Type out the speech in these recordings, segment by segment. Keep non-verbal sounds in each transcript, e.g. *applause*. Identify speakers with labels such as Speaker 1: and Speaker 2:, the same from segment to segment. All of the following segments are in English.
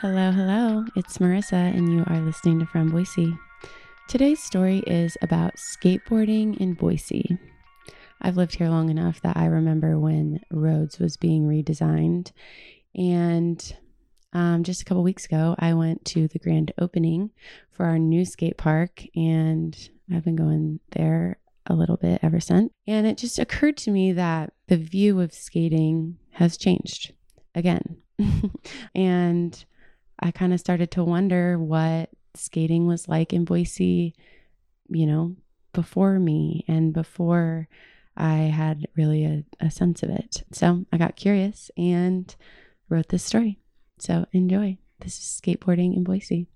Speaker 1: Hello, hello. It's Marissa, and you are listening to From Boise. Today's story is about skateboarding in Boise. I've lived here long enough that I remember when Rhodes was being redesigned. And um, just a couple weeks ago, I went to the grand opening for our new skate park, and I've been going there a little bit ever since. And it just occurred to me that the view of skating has changed again. *laughs* and I kind of started to wonder what skating was like in Boise, you know, before me and before I had really a, a sense of it. So I got curious and wrote this story. So enjoy. This is skateboarding in Boise.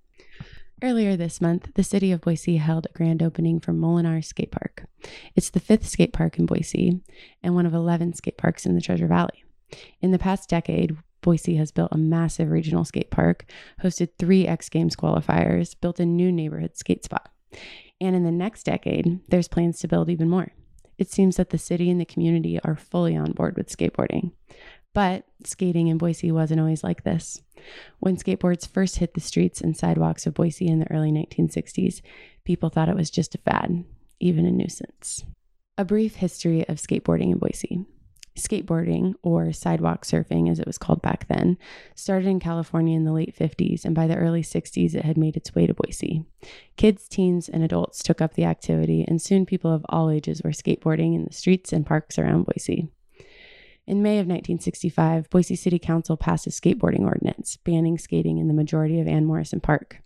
Speaker 1: Earlier this month, the city of Boise held a grand opening for Molenaar Skate Park. It's the fifth skate park in Boise and one of 11 skate parks in the Treasure Valley. In the past decade, Boise has built a massive regional skate park, hosted three X Games qualifiers, built a new neighborhood skate spot. And in the next decade, there's plans to build even more. It seems that the city and the community are fully on board with skateboarding. But skating in Boise wasn't always like this. When skateboards first hit the streets and sidewalks of Boise in the early 1960s, people thought it was just a fad, even a nuisance. A brief history of skateboarding in Boise. Skateboarding, or sidewalk surfing as it was called back then, started in California in the late 50s, and by the early 60s, it had made its way to Boise. Kids, teens, and adults took up the activity, and soon people of all ages were skateboarding in the streets and parks around Boise. In May of 1965, Boise City Council passed a skateboarding ordinance banning skating in the majority of Ann Morrison Park.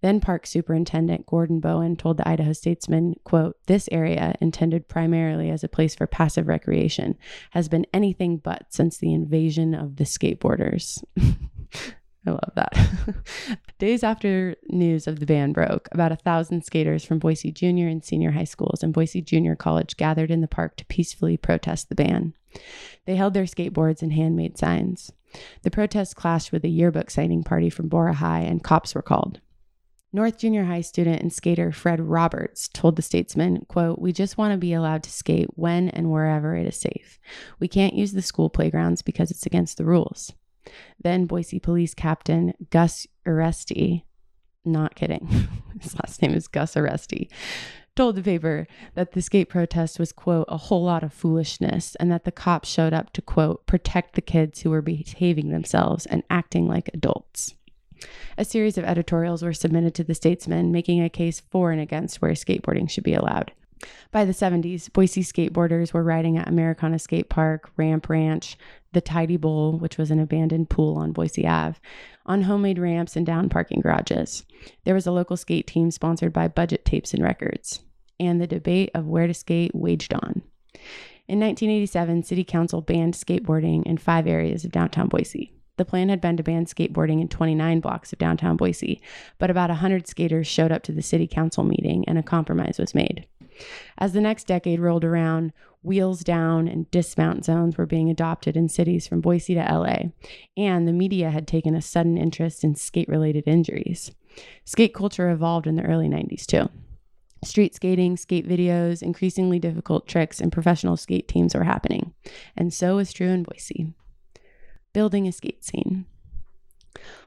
Speaker 1: Then Park Superintendent Gordon Bowen told the Idaho Statesman, quote, "This area, intended primarily as a place for passive recreation, has been anything but since the invasion of the skateboarders." *laughs* I love that. *laughs* Days after news of the ban broke, about a thousand skaters from Boise junior and senior high schools and Boise Junior College gathered in the park to peacefully protest the ban. They held their skateboards and handmade signs. The protest clashed with a yearbook signing party from Borah High, and cops were called. North Junior High student and skater Fred Roberts told the Statesman, quote, "We just want to be allowed to skate when and wherever it is safe. We can't use the school playgrounds because it's against the rules." Then Boise Police Captain Gus Aresti, not kidding, *laughs* his last name is Gus Aresti, told the paper that the skate protest was, quote, a whole lot of foolishness and that the cops showed up to, quote, protect the kids who were behaving themselves and acting like adults. A series of editorials were submitted to the statesman, making a case for and against where skateboarding should be allowed. By the 70s, Boise skateboarders were riding at Americana Skate Park, Ramp Ranch, the Tidy Bowl, which was an abandoned pool on Boise Ave, on homemade ramps and down parking garages. There was a local skate team sponsored by Budget Tapes and Records, and the debate of where to skate waged on. In 1987, City Council banned skateboarding in five areas of downtown Boise. The plan had been to ban skateboarding in 29 blocks of downtown Boise, but about 100 skaters showed up to the city council meeting and a compromise was made. As the next decade rolled around, wheels down and dismount zones were being adopted in cities from Boise to LA, and the media had taken a sudden interest in skate related injuries. Skate culture evolved in the early 90s too. Street skating, skate videos, increasingly difficult tricks, and professional skate teams were happening. And so was true in Boise building a skate scene.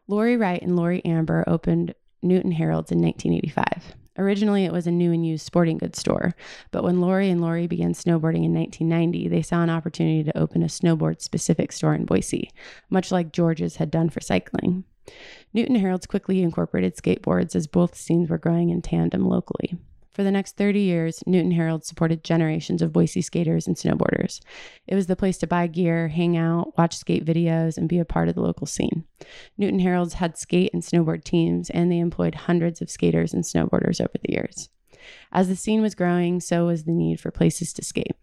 Speaker 1: Lori Wright and Lori Amber opened Newt and Harold's in 1985. Originally, it was a new and used sporting goods store, but when Lori and Lori began snowboarding in 1990, they saw an opportunity to open a snowboard specific store in Boise, much like George's had done for cycling. Newt and Harold's quickly incorporated skateboards as both scenes were growing in tandem locally. For the next 30 years, Newt and Harold supported generations of Boise skaters and snowboarders. It was the place to buy gear, hang out, watch skate videos, and be a part of the local scene. Newt and Harold's had skate and snowboard teams, and they employed hundreds of skaters and snowboarders over the years. As the scene was growing, so was the need for places to skate.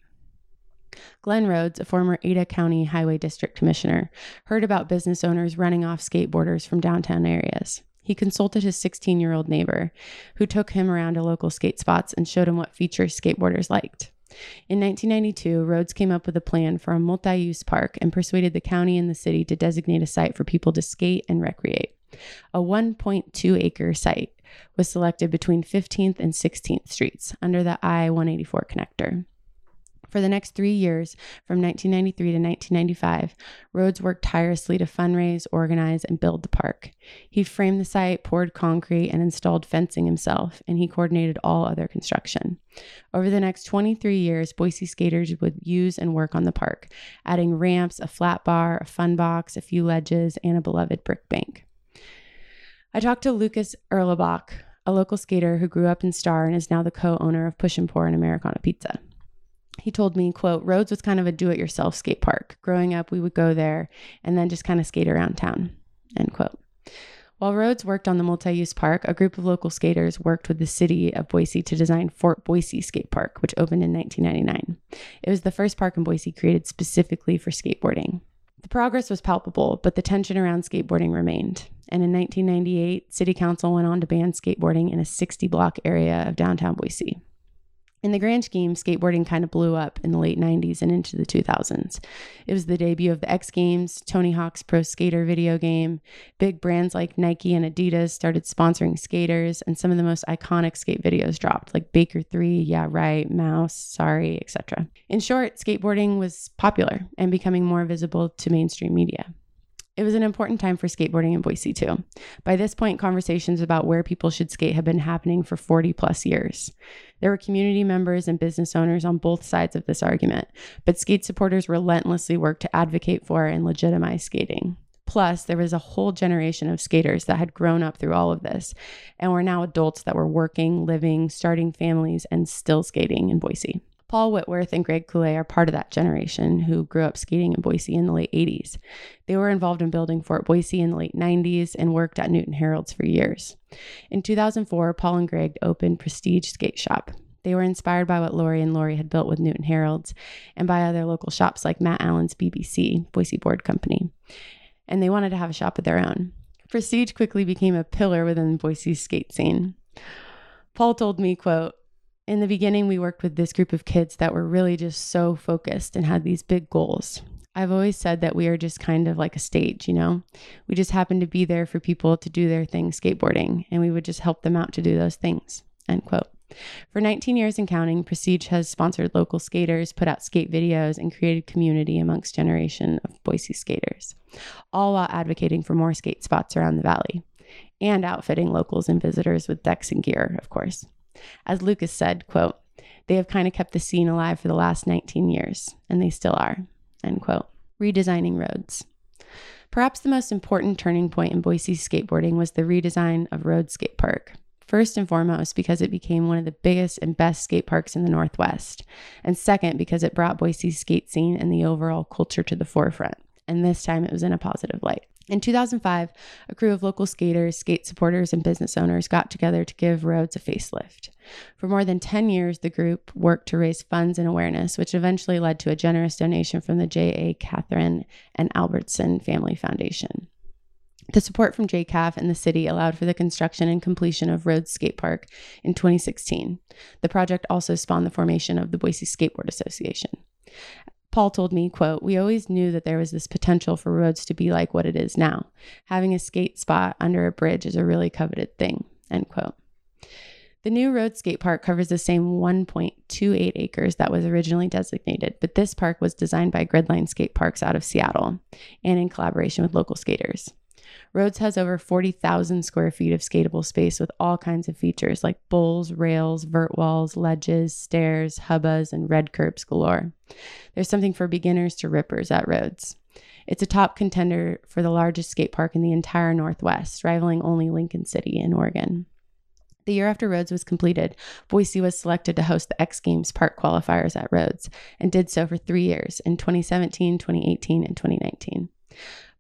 Speaker 1: Glenn Rhodes, a former Ada County Highway District Commissioner, heard about business owners running off skateboarders from downtown areas. He consulted his 16 year old neighbor, who took him around to local skate spots and showed him what features skateboarders liked. In 1992, Rhodes came up with a plan for a multi use park and persuaded the county and the city to designate a site for people to skate and recreate. A 1.2 acre site was selected between 15th and 16th Streets under the I 184 connector. For the next three years, from 1993 to 1995, Rhodes worked tirelessly to fundraise, organize, and build the park. He framed the site, poured concrete, and installed fencing himself, and he coordinated all other construction. Over the next 23 years, Boise skaters would use and work on the park, adding ramps, a flat bar, a fun box, a few ledges, and a beloved brick bank. I talked to Lucas Erlebach, a local skater who grew up in Star and is now the co-owner of Push and Pour and Americana Pizza he told me quote rhodes was kind of a do-it-yourself skate park growing up we would go there and then just kind of skate around town end quote while Rhodes worked on the multi use park, a group of local skaters worked with the city of Boise to design Fort Boise Skate Park, which opened in 1999. It was the first park in Boise created specifically for skateboarding. The progress was palpable, but the tension around skateboarding remained. And in 1998, City Council went on to ban skateboarding in a 60 block area of downtown Boise. In the grand scheme, skateboarding kind of blew up in the late 90s and into the 2000s. It was the debut of the X Games, Tony Hawk's Pro Skater video game. Big brands like Nike and Adidas started sponsoring skaters, and some of the most iconic skate videos dropped, like Baker 3, Yeah Right, Mouse, Sorry, etc. In short, skateboarding was popular and becoming more visible to mainstream media. It was an important time for skateboarding in Boise, too. By this point, conversations about where people should skate have been happening for 40 plus years. There were community members and business owners on both sides of this argument, but skate supporters relentlessly worked to advocate for and legitimize skating. Plus, there was a whole generation of skaters that had grown up through all of this and were now adults that were working, living, starting families, and still skating in Boise. Paul Whitworth and Greg Coulee are part of that generation who grew up skating in Boise in the late 80s. They were involved in building Fort Boise in the late 90s and worked at Newt and Harold's for years. In 2004, Paul and Greg opened Prestige Skate Shop. They were inspired by what Lori and Lori had built with Newt and Harold's and by other local shops like Matt Allen's BBC, Boise Board Company. And they wanted to have a shop of their own. Prestige quickly became a pillar within Boise's skate scene. Paul told me, quote, in the beginning, we worked with this group of kids that were really just so focused and had these big goals. I've always said that we are just kind of like a stage, you know? We just happen to be there for people to do their thing skateboarding, and we would just help them out to do those things. End quote. For 19 years and counting, Prestige has sponsored local skaters, put out skate videos, and created community amongst generation of Boise skaters, all while advocating for more skate spots around the valley and outfitting locals and visitors with decks and gear, of course. As Lucas said, quote, they have kind of kept the scene alive for the last 19 years, and they still are, end quote. Redesigning Rhodes. Perhaps the most important turning point in Boise's skateboarding was the redesign of Rhodes Skate Park. First and foremost, because it became one of the biggest and best skate parks in the Northwest. And second, because it brought Boise's skate scene and the overall culture to the forefront. And this time it was in a positive light. In 2005, a crew of local skaters, skate supporters, and business owners got together to give Rhodes a facelift. For more than 10 years, the group worked to raise funds and awareness, which eventually led to a generous donation from the J.A. Kathryn and Albertson Family Foundation. The support from JCAF and the city allowed for the construction and completion of Rhodes Skate Park in 2016. The project also spawned the formation of the Boise Skateboard Association. Paul told me, quote, we always knew that there was this potential for Rhodes to be like what it is now. Having a skate spot under a bridge is a really coveted thing, end quote. The new Rhodes skate park covers the same 1.28 acres that was originally designated, but this park was designed by Grindline Skate Parks out of Seattle and in collaboration with local skaters. Rhodes has over 40,000 square feet of skatable space with all kinds of features like bowls, rails, vert walls, ledges, stairs, hubbas, and red curbs galore. There's something for beginners to rippers at Rhodes. It's a top contender for the largest skate park in the entire Northwest, rivaling only Lincoln City in Oregon. The year after Rhodes was completed, Boise was selected to host the X Games park qualifiers at Rhodes and did so for three years in 2017, 2018, and 2019.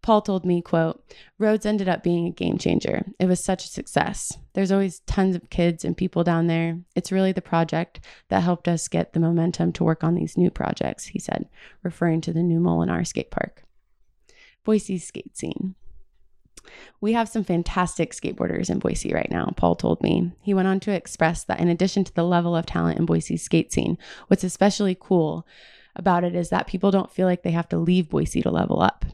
Speaker 1: Paul told me, quote, Rhodes ended up being a game changer. It was such a success. There's always tons of kids and people down there. It's really the project that helped us get the momentum to work on these new projects, he said, referring to the new Molenaar skate park. Boise's skate scene. We have some fantastic skateboarders in Boise right now, Paul told me. He went on to express that in addition to the level of talent in Boise's skate scene, what's especially cool about it is that people don't feel like they have to leave Boise to level up.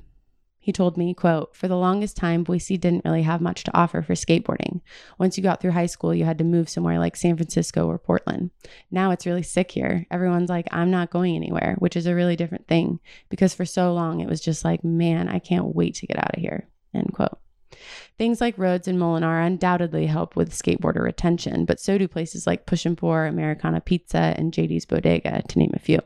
Speaker 1: He told me, quote, For the longest time, Boise didn't really have much to offer for skateboarding. Once you got through high school, you had to move somewhere like San Francisco or Portland. Now it's really sick here. Everyone's like, I'm not going anywhere, which is a really different thing because for so long it was just like, man, I can't wait to get out of here, end quote. Things like Rhodes and Molenaar undoubtedly help with skateboarder retention, but so do places like Push and Pour, Americana Pizza, and JD's Bodega, to name a few.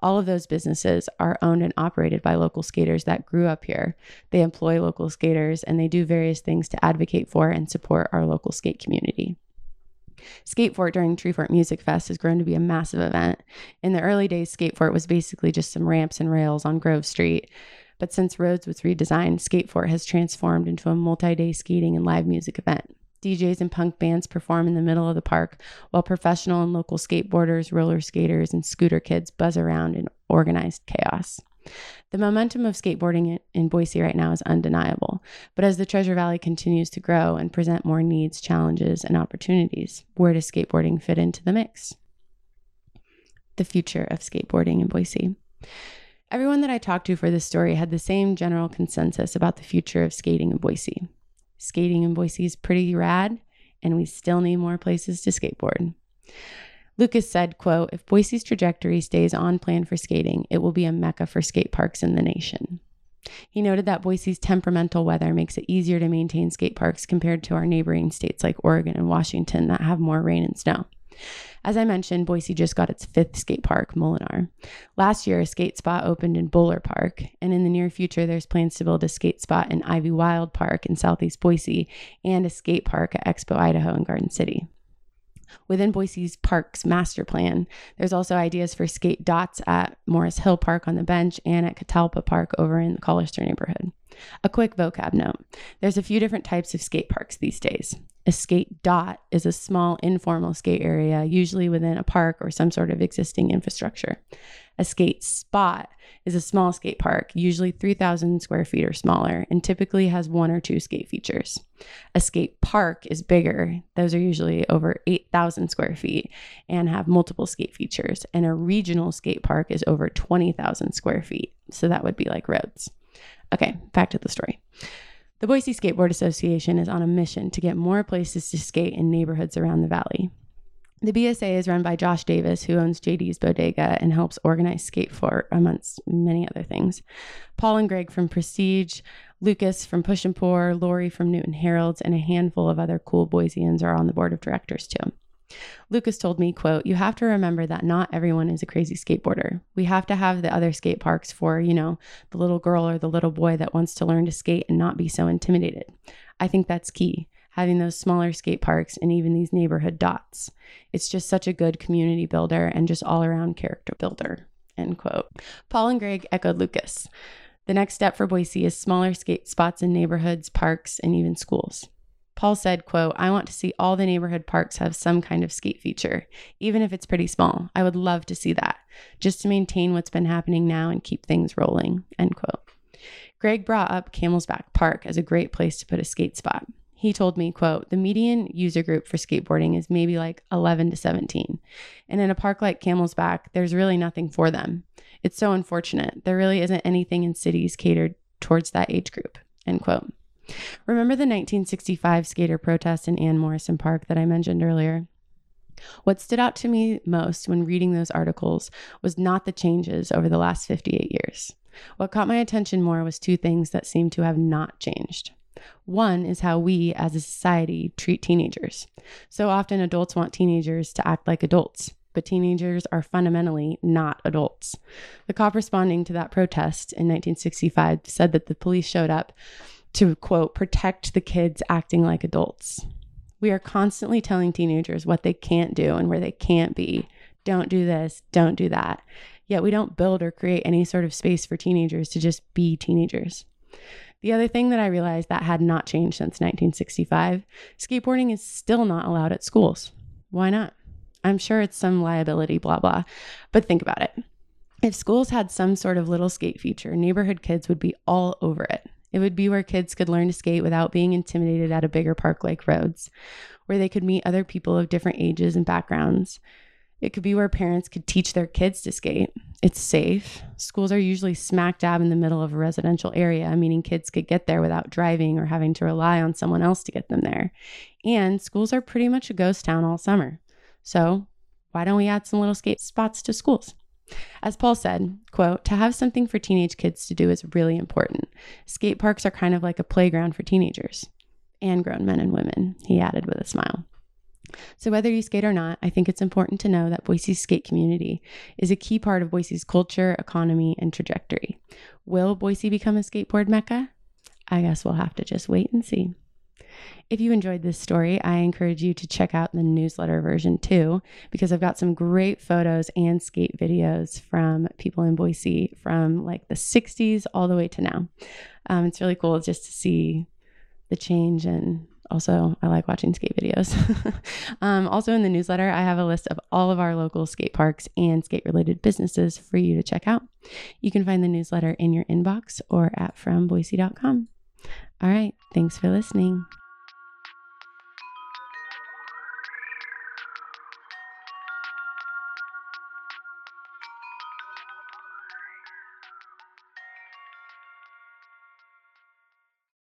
Speaker 1: All of those businesses are owned and operated by local skaters that grew up here. They employ local skaters and they do various things to advocate for and support our local skate community. Skatefort during Treefort Music Fest has grown to be a massive event. In the early days, Skatefort was basically just some ramps and rails on Grove Street. But since Rhodes was redesigned, Skatefort has transformed into a multi day skating and live music event. DJs and punk bands perform in the middle of the park, while professional and local skateboarders, roller skaters, and scooter kids buzz around in organized chaos. The momentum of skateboarding in Boise right now is undeniable, but as the Treasure Valley continues to grow and present more needs, challenges, and opportunities, where does skateboarding fit into the mix? The future of skateboarding in Boise. Everyone that I talked to for this story had the same general consensus about the future of skating in Boise. Skating in Boise is pretty rad, and we still need more places to skateboard. Lucas said, quote, if Boise's trajectory stays on plan for skating, it will be a mecca for skate parks in the nation. He noted that Boise's temperamental weather makes it easier to maintain skate parks compared to our neighboring states like Oregon and Washington that have more rain and snow. As I mentioned, Boise just got its fifth skate park, Molenaar. Last year, a skate spot opened in Bowler Park, and in the near future, there's plans to build a skate spot in Ivywild Park in southeast Boise and a skate park at Expo Idaho in Garden City. Within Boise's parks master plan, there's also ideas for skate dots at Morris Hill Park on the bench and at Catalpa Park over in the Collister neighborhood. A quick vocab note there's a few different types of skate parks these days. A skate dot is a small informal skate area, usually within a park or some sort of existing infrastructure. A skate spot is a small skate park, usually 3,000 square feet or smaller, and typically has one or two skate features. A skate park is bigger, those are usually over 8,000 square feet and have multiple skate features. And a regional skate park is over 20,000 square feet, so that would be like Rhodes. Okay, back to the story. The Boise Skateboard Association is on a mission to get more places to skate in neighborhoods around the valley. The BSA is run by Josh Davis, who owns JD's Bodega and helps organize Skate Skatefort, amongst many other things. Paul and Greg from Prestige, Lucas from Push and Pour, Lori from Newt and Harolds, and a handful of other cool Boiseans are on the board of directors too. Lucas told me, quote, you have to remember that not everyone is a crazy skateboarder. We have to have the other skate parks for, you know, the little girl or the little boy that wants to learn to skate and not be so intimidated. I think that's key, having those smaller skate parks and even these neighborhood dots. It's just such a good community builder and just all around character builder, end quote. Paul and Greg echoed Lucas. The next step for Boise is smaller skate spots in neighborhoods, parks, and even schools. Paul said, quote, I want to see all the neighborhood parks have some kind of skate feature, even if it's pretty small. I would love to see that, just to maintain what's been happening now and keep things rolling, end quote. Greg brought up Camelsback Park as a great place to put a skate spot. He told me, quote, the median user group for skateboarding is maybe like 11 to 17. And in a park like camel's back there's really nothing for them. It's so unfortunate. There really isn't anything in cities catered towards that age group, end quote. Remember the 1965 skater protest in Ann Morrison Park that I mentioned earlier? What stood out to me most when reading those articles was not the changes over the last 58 years. What caught my attention more was two things that seem to have not changed. One is how we as a society treat teenagers. So often adults want teenagers to act like adults, but teenagers are fundamentally not adults. The cop responding to that protest in 1965 said that the police showed up to quote, protect the kids acting like adults. We are constantly telling teenagers what they can't do and where they can't be. Don't do this, don't do that. Yet we don't build or create any sort of space for teenagers to just be teenagers. The other thing that I realized that had not changed since 1965 skateboarding is still not allowed at schools. Why not? I'm sure it's some liability, blah, blah. But think about it. If schools had some sort of little skate feature, neighborhood kids would be all over it. It would be where kids could learn to skate without being intimidated at a bigger park like Rhodes, where they could meet other people of different ages and backgrounds. It could be where parents could teach their kids to skate. It's safe. Schools are usually smack dab in the middle of a residential area, meaning kids could get there without driving or having to rely on someone else to get them there. And schools are pretty much a ghost town all summer. So, why don't we add some little skate spots to schools? As Paul said, quote, to have something for teenage kids to do is really important. Skate parks are kind of like a playground for teenagers and grown men and women, he added with a smile. So, whether you skate or not, I think it's important to know that Boise's skate community is a key part of Boise's culture, economy, and trajectory. Will Boise become a skateboard mecca? I guess we'll have to just wait and see. If you enjoyed this story, I encourage you to check out the newsletter version too, because I've got some great photos and skate videos from people in Boise from like the 60s all the way to now. Um, it's really cool just to see the change and also I like watching skate videos. *laughs* um, also in the newsletter, I have a list of all of our local skate parks and skate related businesses for you to check out. You can find the newsletter in your inbox or at fromboise.com. All right, thanks for listening.